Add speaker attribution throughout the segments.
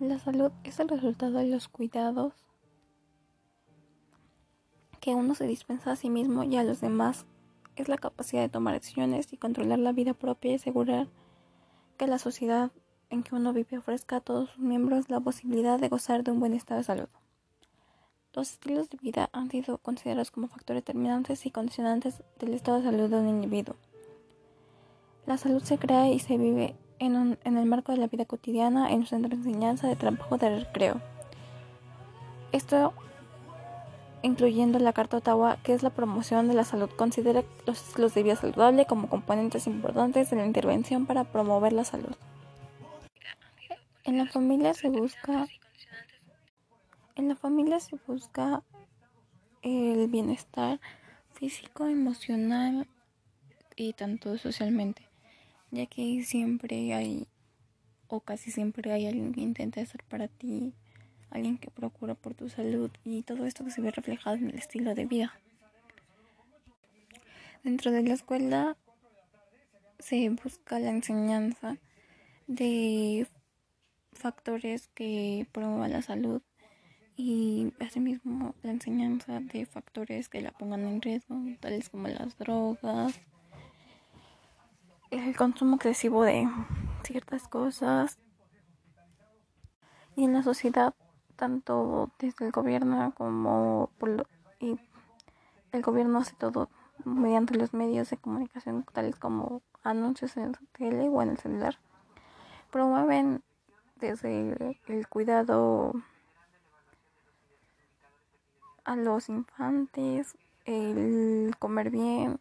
Speaker 1: La salud es el resultado de los cuidados que uno se dispensa a sí mismo y a los demás. Es la capacidad de tomar decisiones y controlar la vida propia y asegurar que la sociedad en que uno vive ofrezca a todos sus miembros la posibilidad de gozar de un buen estado de salud. Los estilos de vida han sido considerados como factores determinantes y condicionantes del estado de salud de un individuo. La salud se crea y se vive en, el marco de la vida cotidiana, en un centro de enseñanza, de trabajo, de recreo. Esto incluyendo la Carta Ottawa, que es la promoción de la salud, considera los estilos de vida saludable como componentes importantes de la intervención para promover la salud. En la familia se busca en la familia se busca el bienestar físico, emocional y tanto socialmente ya que siempre hay, o casi siempre hay alguien que intenta hacer para ti, alguien que procura por tu salud y todo esto que se ve reflejado en el estilo de vida. Dentro de la escuela se busca la enseñanza de factores que promuevan la salud y asimismo la enseñanza de factores que la pongan en riesgo, tales como las drogas, el consumo excesivo de ciertas cosas. Y en la sociedad tanto desde el gobierno como por y el gobierno hace todo mediante los medios de comunicación tales como anuncios en la tele o en el celular. Promueven desde el cuidado a los infantes el comer bien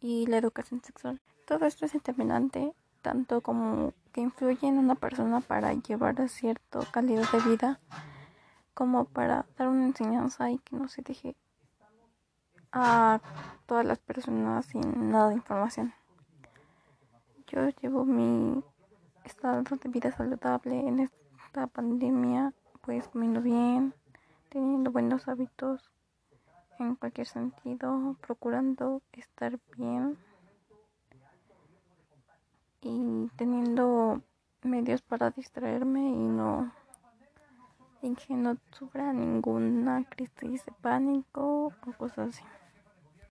Speaker 1: y la educación sexual todo esto es determinante, tanto como que influye en una persona para llevar cierta calidad de vida, como para dar una enseñanza y que no se deje a todas las personas sin nada de información. Yo llevo mi estado de vida saludable en esta pandemia, pues comiendo bien, teniendo buenos hábitos en cualquier sentido, procurando estar bien y teniendo medios para distraerme y no y que no sufra ninguna crisis de pánico o cosas así.